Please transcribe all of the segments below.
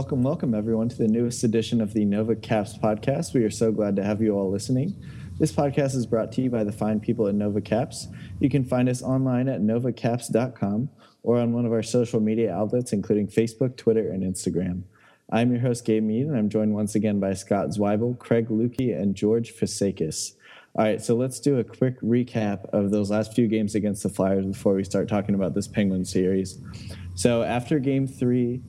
Welcome, welcome, everyone, to the newest edition of the Nova Caps podcast. We are so glad to have you all listening. This podcast is brought to you by the fine people at Nova Caps. You can find us online at novacaps.com or on one of our social media outlets, including Facebook, Twitter, and Instagram. I'm your host, Gabe Mead, and I'm joined once again by Scott Zweibel, Craig Lukey, and George Fasakis. All right, so let's do a quick recap of those last few games against the Flyers before we start talking about this Penguin series. So after game three,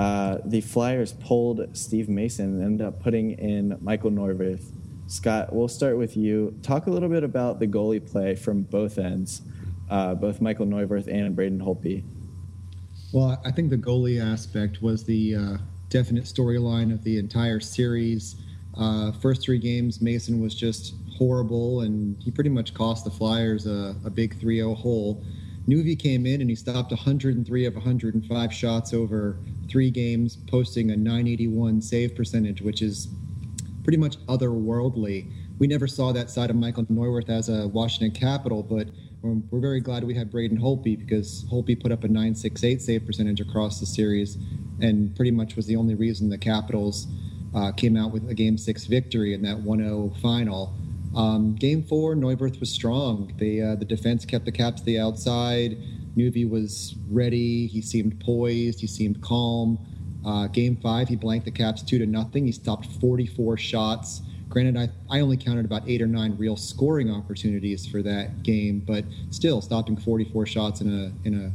uh, the Flyers pulled Steve Mason and ended up putting in Michael Neuvirth. Scott, we'll start with you. Talk a little bit about the goalie play from both ends, uh, both Michael Neuvirth and Braden Holtby. Well, I think the goalie aspect was the uh, definite storyline of the entire series. Uh, first three games, Mason was just horrible, and he pretty much cost the Flyers a, a big 3 0 hole. Nuvi came in and he stopped 103 of 105 shots over three games, posting a 981 save percentage, which is pretty much otherworldly. We never saw that side of Michael Neuvirth as a Washington Capital, but we're very glad we had Braden Holtby because Holtby put up a 968 save percentage across the series and pretty much was the only reason the Capitals uh, came out with a game six victory in that 1 0 final. Um, game four, Neuvirth was strong. The, uh, the defense kept the Caps to the outside. Nuvi was ready. He seemed poised. He seemed calm. Uh, game five, he blanked the Caps two to nothing. He stopped 44 shots. Granted, I, I only counted about eight or nine real scoring opportunities for that game, but still, stopping 44 shots in a in a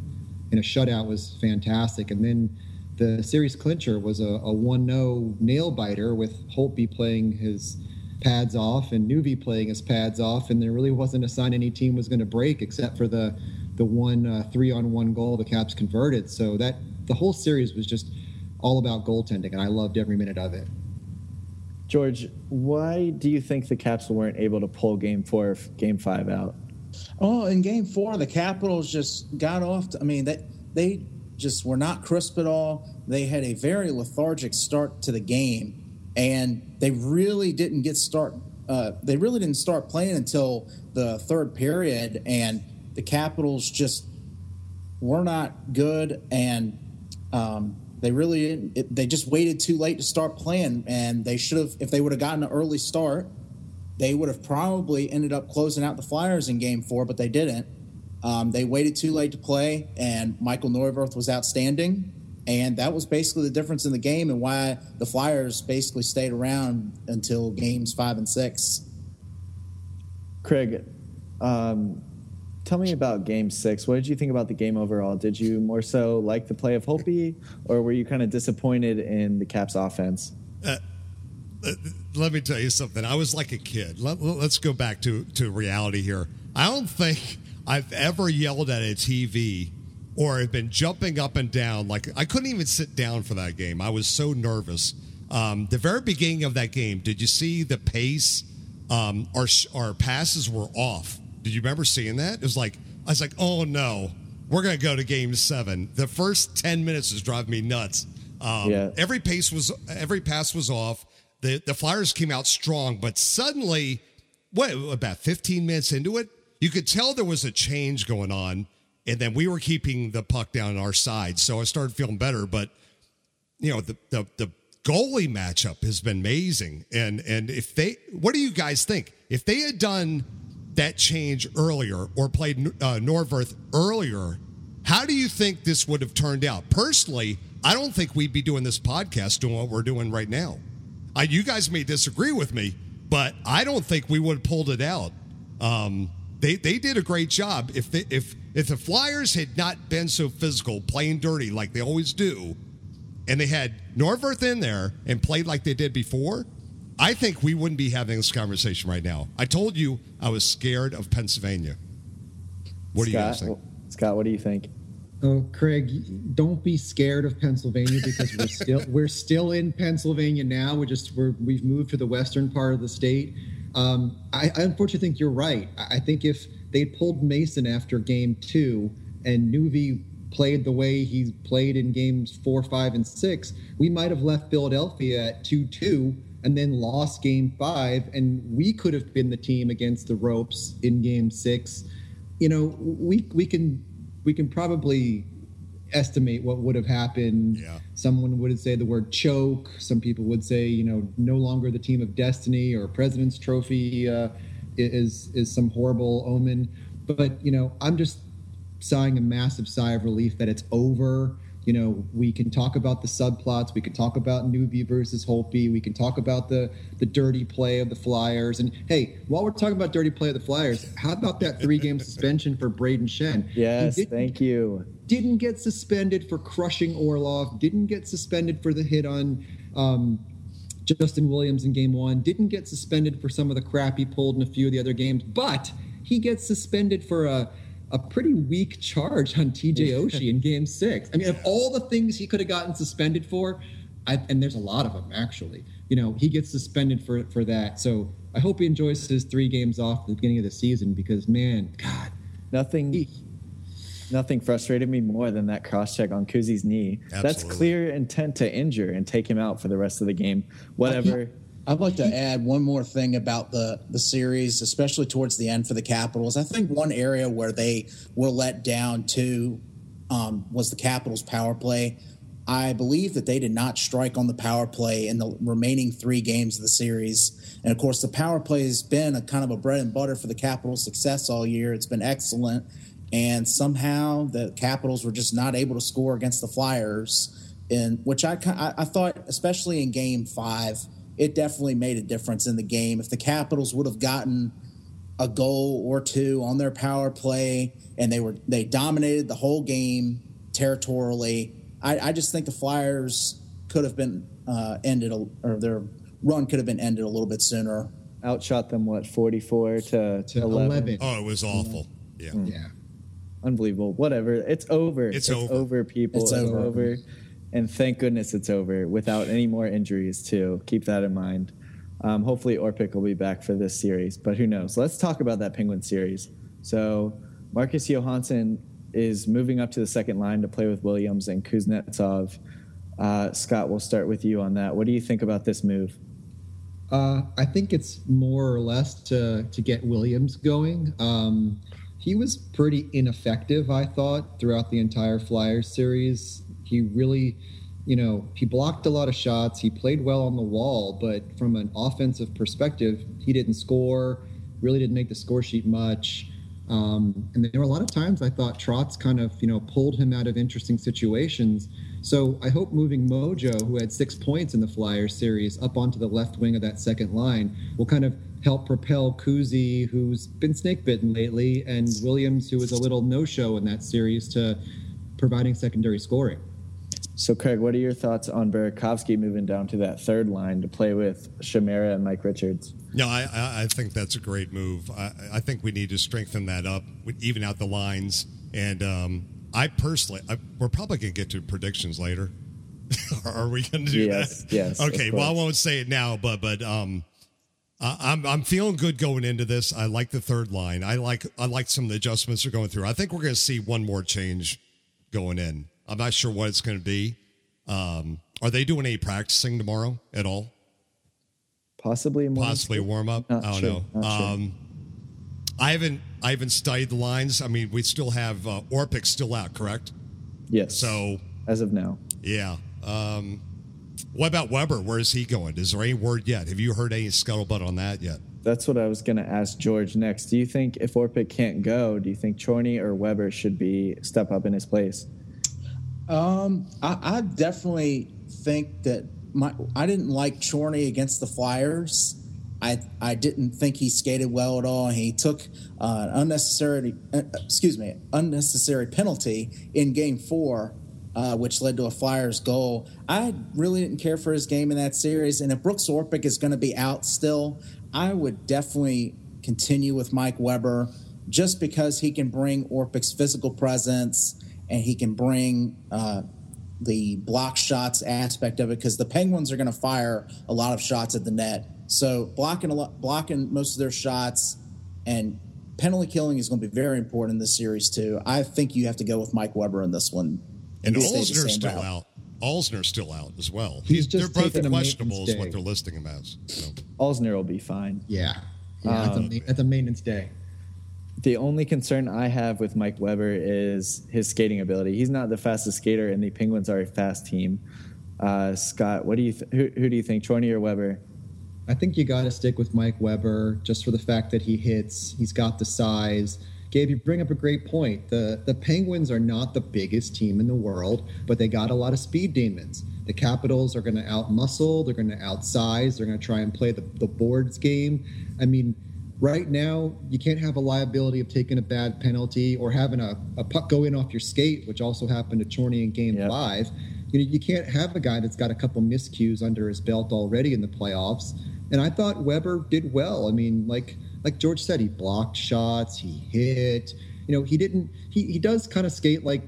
in a shutout was fantastic. And then the series clincher was a, a 1-0 nail biter with Holtby playing his pads off and Nuvi playing his pads off, and there really wasn't a sign any team was going to break except for the the one uh, three on one goal the Caps converted. So that the whole series was just all about goaltending, and I loved every minute of it. George, why do you think the Caps weren't able to pull Game Four, Game Five out? Oh, in Game Four, the Capitals just got off. To, I mean, they they just were not crisp at all. They had a very lethargic start to the game, and they really didn't get start. Uh, they really didn't start playing until the third period, and the Capitals just were not good, and um, they really it, they just waited too late to start playing, and they should have. If they would have gotten an early start, they would have probably ended up closing out the Flyers in Game Four, but they didn't. Um, they waited too late to play, and Michael Neuvirth was outstanding. And that was basically the difference in the game and why the Flyers basically stayed around until games five and six. Craig, um, tell me about game six. What did you think about the game overall? Did you more so like the play of Holtby, or were you kind of disappointed in the Caps offense? Uh, uh, let me tell you something. I was like a kid. Let, us go back to, to reality here. I don't think I've ever yelled at a TV or have been jumping up and down. Like I couldn't even sit down for that game. I was so nervous. Um, the very beginning of that game, did you see the pace? Um, our our passes were off did you remember seeing that? It was like I was like, oh no, we're gonna go to game seven. The first ten minutes is driving me nuts. Um, yeah. Every pace was every pass was off. The the Flyers came out strong, but suddenly, what about fifteen minutes into it, you could tell there was a change going on, and then we were keeping the puck down our side. So I started feeling better. But you know, the the the goalie matchup has been amazing. And and if they, what do you guys think? If they had done that change earlier or played uh, Neuvirth earlier, how do you think this would have turned out? Personally, I don't think we'd be doing this podcast doing what we're doing right now. I, you guys may disagree with me, but I don't think we would have pulled it out. Um, they they did a great job. If they, if if the Flyers had not been so physical, playing dirty like they always do, and they had Neuvirth in there and played like they did before, I think we wouldn't be having this conversation right now. I told you I was scared of Pennsylvania. What Scott, do you guys think? Scott, what do you think? Oh, Craig, don't be scared of Pennsylvania because we're still we're still in Pennsylvania now. We're just we're we've moved to the western part of the state. Um, I, I unfortunately think you're right. I think if they pulled Mason after game two and Nuvi played the way he played in games four, five, and six, we might have left Philadelphia at two two and then lost game five. And we could have been the team against the ropes in game six. You know, we we can we can probably estimate what would have happened. Yeah. Someone would say the word choke. Some people would say, you know, no longer the team of destiny or President's Trophy uh, is is some horrible omen. But you know, I'm just sighing a massive sigh of relief that it's over. You know, we can talk about the subplots. We can talk about Nuvi versus Holtby. We can talk about the the dirty play of the Flyers. And hey, while we're talking about dirty play of the Flyers, how about that three game suspension for Brayden Schenn? Yes, thank you. Didn't get suspended for crushing Orlov. Didn't get suspended for the hit on um, Justin Williams in game one. Didn't get suspended for some of the crap he pulled in a few of the other games. But he gets suspended for a a pretty weak charge on TJ Oshie in game six. I mean, of all the things he could have gotten suspended for, I, and there's a lot of them actually, you know, he gets suspended for, for that. So I hope he enjoys his three games off at the beginning of the season because, man, God. Nothing. He, Nothing frustrated me more than that cross check on Kuzi's knee. Absolutely. That's clear intent to injure and take him out for the rest of the game. Whatever. I'd like to add one more thing about the the series, especially towards the end for the Capitals. I think one area where they were let down too um, was the Capitals power play. I believe that they did not strike on the power play in the remaining three games of the series. And of course, the power play has been a kind of a bread and butter for the Capitals' success all year. It's been excellent. And somehow the Capitals were just not able to score against the Flyers, in which I, I, I thought, especially in game five, it definitely made a difference in the game. If the Capitals would have gotten a goal or two on their power play and they were they dominated the whole game territorially, I, I just think the Flyers could have been uh, ended or their run could have been ended a little bit sooner. Outshot them what forty four to, to 11. 11. Oh, it was awful. Yeah. Yeah. Unbelievable. Whatever. It's over. It's over. people. It's It's, over. over. And thank goodness it's over without any more injuries too. Keep that in mind. Um, hopefully Orpik will be back for this series, but who knows? Let's talk about that Penguin series. So Marcus Johansson is moving up to the second line to play with Williams and Kuznetsov. Uh, Scott, we'll start with you on that. What do you think about this move? Uh, I think it's more or less to to get Williams going. Um, he was pretty ineffective, I thought, throughout the entire Flyers series. He really, you know, he blocked a lot of shots. He played well on the wall, but from an offensive perspective, he didn't score. Really didn't make the score sheet much. Um, and there were a lot of times I thought Trotz kind of, you know, pulled him out of interesting situations. So I hope moving Mojo, who had six points in the Flyers series, up onto the left wing of that second line will kind of help propel Kuzi, who's been snake bitten lately, and Williams, who was a little no show in that series, to providing secondary scoring. So, Craig, what are your thoughts on Burakovsky moving down to that third line to play with Chimera and Mike Richards? No, I, I I think that's a great move. I, I think we need to strengthen that up, even out the lines. And um, I personally, I, we're probably going to get to predictions later. Are we going to do Yes, that? yes, Okay. Well, I won't say it now, but but um, I, I'm I'm feeling good going into this. I like the third line. I like I like some of the adjustments they're going through. I think we're going to see one more change going in. I'm not sure what it's going to be. Um, are they doing any practicing tomorrow at all? Possibly, possibly a warm up. Not I don't sure, know. not sure. Um, I haven't I haven't studied the lines. I mean, we still have uh, Orpik still out, correct? Yes. So as of now, yeah. Um, what about Weber? Where is he going? Is there any word yet? Have you heard any scuttlebutt on that yet? that's what I was going to ask George next. Do you think if Orpik can't go, do you think Chorney or Weber should be step up in his place? Um, I, I definitely think that my I didn't like Chorney against the Flyers. I I didn't think he skated well at all. He took uh, an unnecessary uh, excuse me unnecessary penalty in Game Four, uh, which led to a Flyers goal. I really didn't care for his game in that series. And if Brooks Orpik is going to be out still, I would definitely continue with Mike Weber just because he can bring Orpik's physical presence and he can bring uh, the block shots aspect of it because the Penguins are going to fire a lot of shots at the net. So blocking a lot, blocking most of their shots and penalty killing is going to be very important in this series too. I think you have to go with Mike Weber in this one. And he Alzner's still route. out. Alzner's still out as well. He's they're both questionable, is what they're listing him as. So. Alzner will be fine. Yeah. Yeah, that's, a, ma- that's a maintenance day. The only concern I have with Mike Weber is his skating ability. He's not the fastest skater, and the Penguins are a fast team. Uh, Scott, what do you th- who, who do you think, Chorney or Weber? I think you got to stick with Mike Weber just for the fact that he hits. He's got the size. Gabe, you bring up a great point. The the Penguins are not the biggest team in the world, but they got a lot of speed demons. The Capitals are going to outmuscle. They're going to outsize. They're going to try and play the, the boards game. I mean, right now you can't have a liability of taking a bad penalty or having a, a puck go in off your skate, which also happened to Chorney in Game Yep. Five. You know, you can't have a guy that's got a couple miscues under his belt already in the playoffs. And I thought Weber did well. I mean, like like George said, he blocked shots, he hit. You know, he didn't. He he does kind of skate like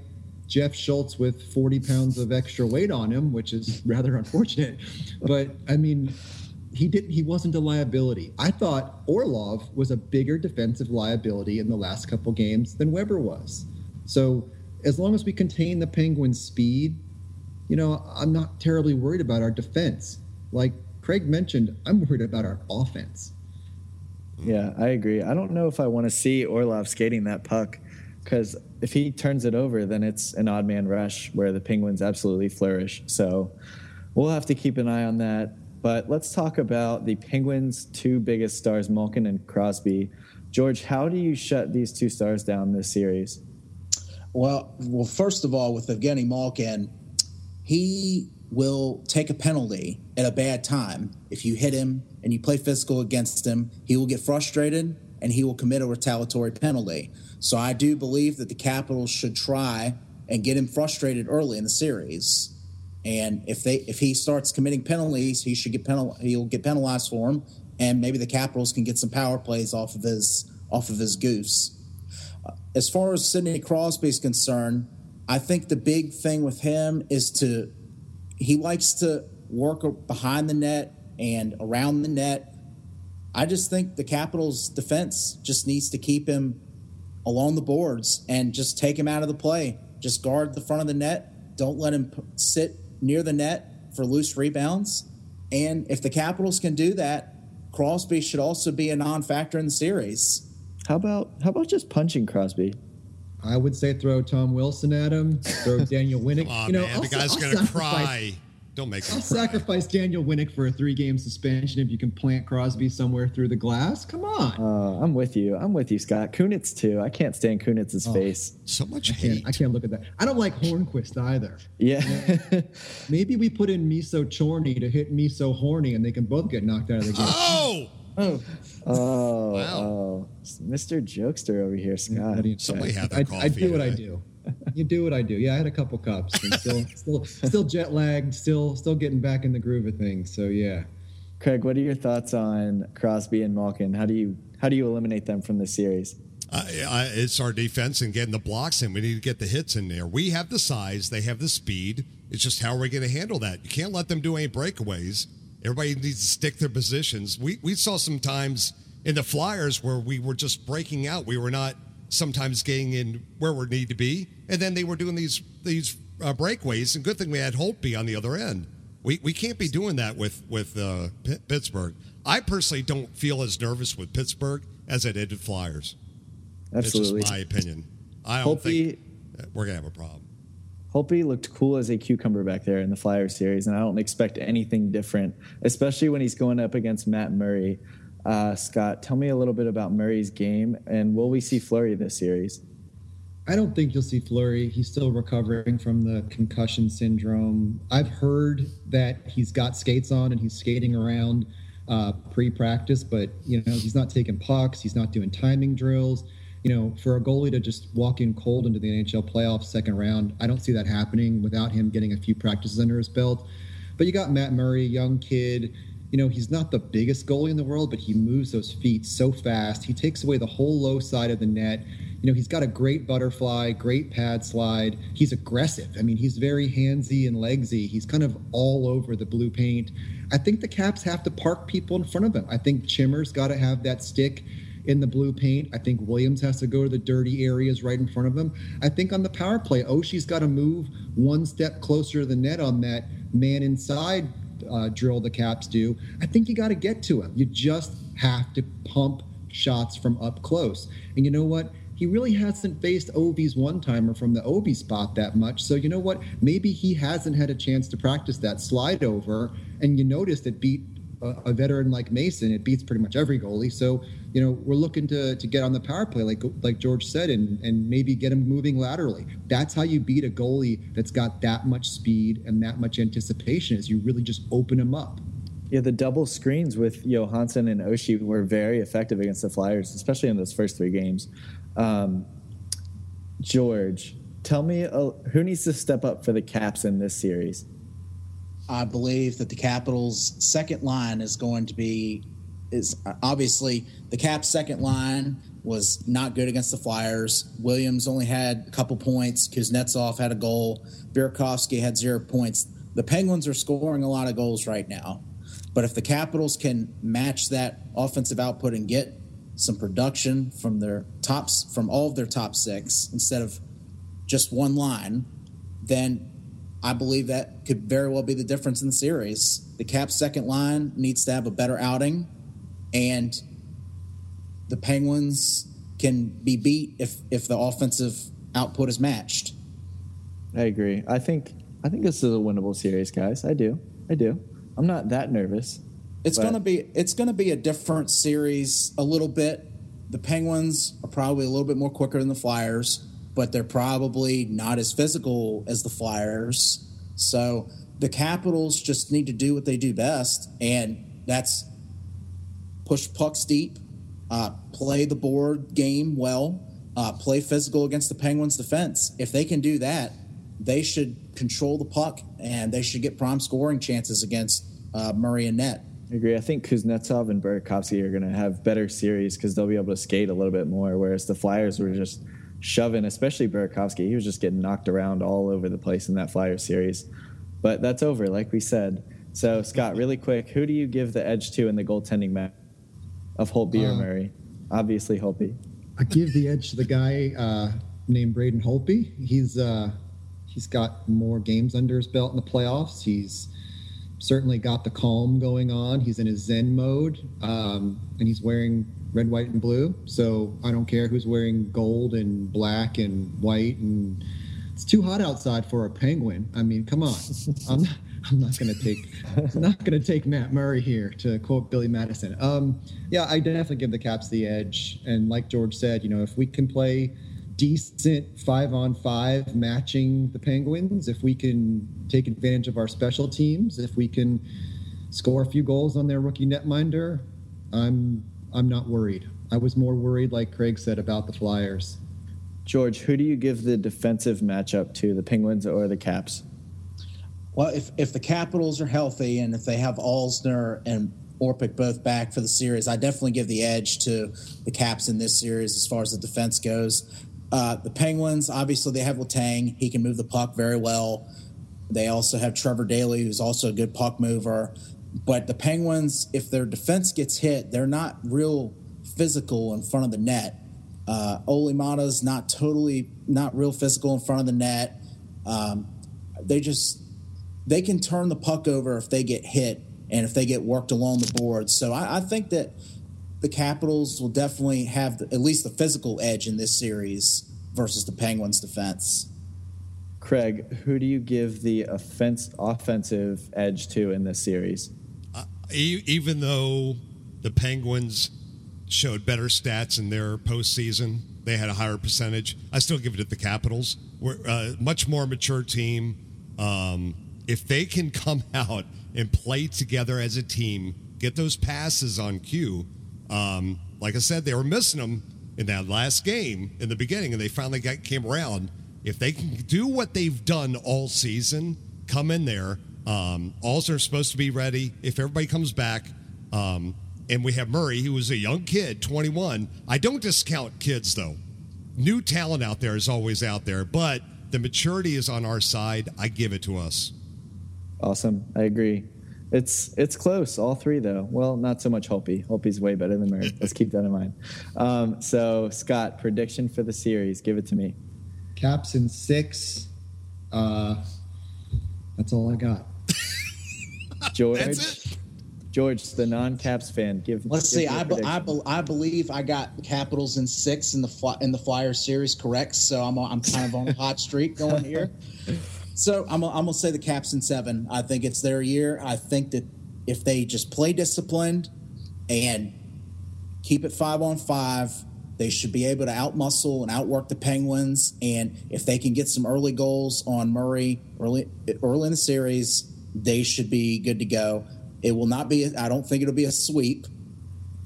Jeff Schultz with 40 pounds of extra weight on him, which is rather unfortunate. But I mean, he didn't. He wasn't a liability. I thought Orlov was a bigger defensive liability in the last couple games than Weber was. So as long as we contain the Penguins' speed, you know, I'm not terribly worried about our defense. Like Craig mentioned, I'm worried about our offense. Yeah, I agree. I don't know if I want to see Orlov skating that puck because if he turns it over, then it's an odd man rush where the Penguins absolutely flourish. So we'll have to keep an eye on that. But let's talk about the Penguins' two biggest stars, Malkin and Crosby. George, how do you shut these two stars down this series? Well, well, first of all, with Evgeny Malkin, he will take a penalty at a bad time. If you hit him and you play physical against him, he will get frustrated and he will commit a retaliatory penalty. So I do believe that the Capitals should try and get him frustrated early in the series. And if they if he starts committing penalties, he should get penal he'll get penalized for him, and maybe the Capitals can get some power plays off of his off of his goose as far as Sidney Crosby is concerned, I think the big thing with him is to he likes to work behind the net and around the net. I just think the Capitals defense just needs to keep him along the boards and just take him out of the play. Just guard the front of the net. Don't let him sit near the net for loose rebounds. And if the Capitals can do that, Crosby should also be a non-factor in the series. How about how about just punching Crosby? I would say throw Tom Wilson at him, throw Daniel Winnik. Come on, you know, man. I'll the guy's I'll going to sacrifice- cry. Don't make him I'll cry. sacrifice Daniel Winnik for a three-game suspension if you can plant Crosby somewhere through the glass. Come on. Uh, I'm with you. I'm with you, Scott. Kunitz too. I can't stand Kunitz's face. So much I can't, hate. I can't look at that. I don't like Hornqvist either. Yeah. Maybe we put in Miso Chorney to hit Miso Horny, and they can both get knocked out of the game. Oh! Oh, oh, Wow. oh, Mr. Jokester over here, Scott. What you- Somebody had I, their I coffee do what I do. You do what I do. Yeah, I had a couple cups, and still, still, still jet lagged, still, still getting back in the groove of things. So yeah, Craig, what are your thoughts on Crosby and Malkin? How do you how do you eliminate them from the series? Uh, I, it's our defense and getting the blocks in. We need to get the hits in there. We have the size, they have the speed. It's just how are we going to handle that? You can't let them do any breakaways. Everybody needs to stick their positions. We we saw some times in the Flyers where we were just breaking out. We were not sometimes getting in where we need to be, and then they were doing these these uh, breakaways. And good thing we had Holtby on the other end. We we can't be doing that with with uh, P- Pittsburgh. I personally don't feel as nervous with Pittsburgh as I did with Flyers. Absolutely. Just my opinion. I don't Holtby- think we're gonna have a problem. Holtby looked cool as a cucumber back there in the Flyer series, and I don't expect anything different, especially when he's going up against Matt Murray. Uh, Scott, tell me a little bit about Murray's game, and will we see Fleury this series? I don't think you'll see Fleury. He's still recovering from the concussion syndrome. I've heard that he's got skates on and he's skating around uh, pre-practice, but you know he's not taking pucks. He's not doing timing drills. You know, for a goalie to just walk in cold into the NHL playoffs second round, I don't see that happening without him getting a few practices under his belt. But you got Matt Murray, young kid. You know, he's not the biggest goalie in the world, but he moves those feet so fast. He takes away the whole low side of the net. You know, he's got a great butterfly, great pad slide. He's aggressive. I mean, he's very handsy and legsy. He's kind of all over the blue paint. I think the Caps have to park people in front of him. I think Chimmer's got to have that stick in the blue paint. I think Williams has to go to the dirty areas right in front of him. I think on the power play, Oshie's got to move one step closer to the net on that man inside uh, drill the Caps do. I think you got to get to him. You just have to pump shots from up close. And you know what? He really hasn't faced Ovi's one timer from the Ovi spot that much. So you know what? Maybe he hasn't had a chance to practice that slide over. And you noticed it beat a, a veteran like Mason. It beats pretty much every goalie. So you know we're looking to to get on the power play, like like George said, and and maybe get him moving laterally. That's how you beat a goalie that's got that much speed and that much anticipation. Is you really just open him up. Yeah, the double screens with Johansson and Oshie were very effective against the Flyers, especially in those first three games. Um, George, tell me uh, who needs to step up for the Caps in this series? I believe that the Capitals' second line is going to be is obviously the Caps' second line was not good against the Flyers. Williams only had a couple points. Kuznetsov had a goal. Burakovsky had zero points. The Penguins are scoring a lot of goals right now. But if the Capitals can match that offensive output and get some production from their tops from all of their top six instead of just one line, then I believe that could very well be the difference in the series. The Caps second line needs to have a better outing, and the Penguins can be beat if if the offensive output is matched. I agree. I think I think this is a winnable series, guys. I do. I do. I'm not that nervous. It's gonna be it's gonna be a different series a little bit. The Penguins are probably a little bit more quicker than the Flyers, but they're probably not as physical as the Flyers. So the Capitals just need to do what they do best, and that's push pucks deep, uh, play the board game well, uh, play physical against the Penguins' defense. If they can do that, they should control the puck and they should get prime scoring chances against uh, Murray and net. I agree. I think Kuznetsov and Burakovsky are going to have better series because they'll be able to skate a little bit more, whereas the Flyers were just shoving, especially Burakovsky. He was just getting knocked around all over the place in that Flyer series. But that's over, like we said. So, Scott, really quick, who do you give the edge to in the goaltending match of Holtby uh, or Murray? Obviously, Holtby. I give the edge to the guy uh, named Braden Holtby. He's uh, He's got more games under his belt in the playoffs. He's certainly got the calm going on. He's in his Zen mode, um, and he's wearing red, white, and blue. So I don't care who's wearing gold and black and white. And it's too hot outside for a penguin. I mean, come on. I'm not, I'm not going to take I'm not going to take Matt Murray here to quote Billy Madison. Um, yeah, I definitely give the Caps the edge. And like George said, you know, if we can play decent five on five matching the Penguins, if we can take advantage of our special teams, if we can score a few goals on their rookie netminder, I'm I'm not worried. I was more worried, like Craig said, about the Flyers. George, who do you give the defensive matchup to, the Penguins or the Caps? Well, if if the Capitals are healthy and if they have Alzner and Orpik both back for the series, I definitely give the edge to the Caps in this series as far as the defense goes. Uh, the Penguins, obviously, they have Letang. He can move the puck very well. They also have Trevor Daley, who's also a good puck mover. But the Penguins, if their defense gets hit, they're not real physical in front of the net. Uh, Olli Maatta's not totally, not real physical in front of the net. Um, they just, they can turn the puck over if they get hit and if they get worked along the board. So I, I think that the Capitals will definitely have the, at least the physical edge in this series versus the Penguins' defense. Craig, who do you give the offense, offensive edge to in this series? Uh, even though the Penguins showed better stats in their postseason, they had a higher percentage. I still give it to the Capitals. We're a much more mature team. Um, if they can come out and play together as a team, get those passes on cue, um, like I said, they were missing them in that last game in the beginning, and they finally got came around. If they can do what they've done all season, come in there. Um, also, are supposed to be ready if everybody comes back. Um, and we have Murray, who was a young kid, 21. I don't discount kids though. New talent out there is always out there, but the maturity is on our side. I give it to us. Awesome. I agree. It's it's close, all three though. Well, not so much Holtby. Holtby's way better than Murray. Let's keep that in mind. Um, so, Scott, prediction for the series. Give it to me. Caps in six. Uh, that's all I got. George. George, the non-Caps fan, give. Let's give see. your I, be, I, be, I believe I got the Capitals in six in the fly, in the Flyer series, correct? So I'm I'm kind of on a hot streak going here. So I'm I'm gonna say the Caps in seven. I think it's their year. I think that if they just play disciplined and keep it five on five, they should be able to outmuscle and outwork the Penguins. And if they can get some early goals on Murray early early in the series, they should be good to go. It will not be. I don't think it'll be a sweep,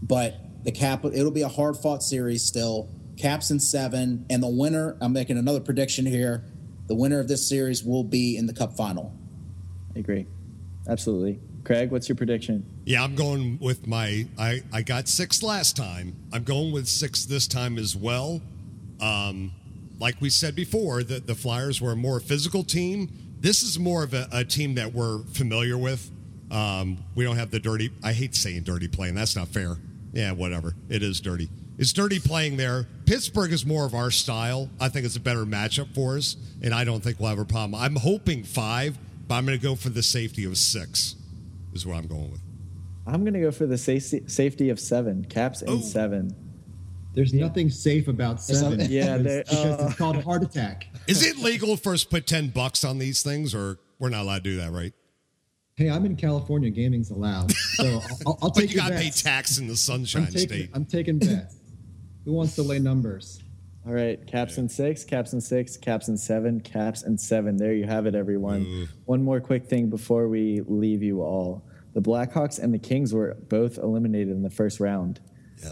but the cap. It'll be a hard fought series still. Caps in seven, and the winner. I'm making another prediction here. The winner of this series will be in the Cup final. I agree. Absolutely. Craig, what's your prediction? Yeah, I'm going with my. I I got six last time. I'm going with six this time as well. Um, like we said before, the the Flyers were a more physical team. This is more of a, a team that we're familiar with. Um, we don't have the dirty. I hate saying dirty playing. That's not fair. Yeah, whatever. It is dirty. It's dirty playing there. Pittsburgh is more of our style. I think it's a better matchup for us, and I don't think we'll have a problem. I'm hoping five, but I'm going to go for the safety of six. Is what I'm going with. I'm going to go for the safety safety of seven. Caps in Oh. seven. There's nothing safe about seven. Yeah, because, they- because uh, it's called heart attack. Is it legal for us to put ten bucks on these things, or we're not allowed to do that, right? Hey, I'm in California. Gaming's allowed, so I'll, I'll, I'll But take you your got to pay bets. tax in the I'm Sunshine taking, State. I'm taking bets. Who wants to lay numbers? All right, caps and six, caps and six, caps and seven, caps and seven. There you have it, everyone. One more quick thing before we leave you all. The Blackhawks and the Kings were both eliminated in the first round.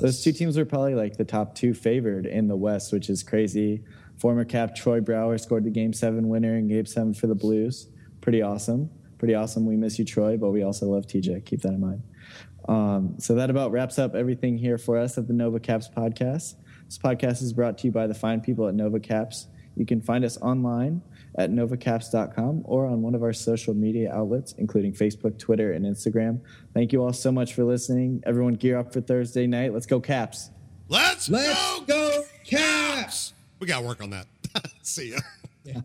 Those two teams were probably like the top two favored in the West, which is crazy. Former cap Troy Brouwer scored the game seven winner in game seven for the Blues. Pretty awesome. Pretty awesome. We miss you, Troy, but we also love TJ. Keep that in mind. Um, so that about wraps up everything here for us at the Nova Caps podcast. This podcast is brought to you by the fine people at Nova Caps. You can find us online at novacaps.com or on one of our social media outlets, including Facebook, Twitter, and Instagram. Thank you all so much for listening. Everyone, gear up for Thursday night. Let's go, Caps. Let's, Let's go, go, Caps! We got to work on that. See ya.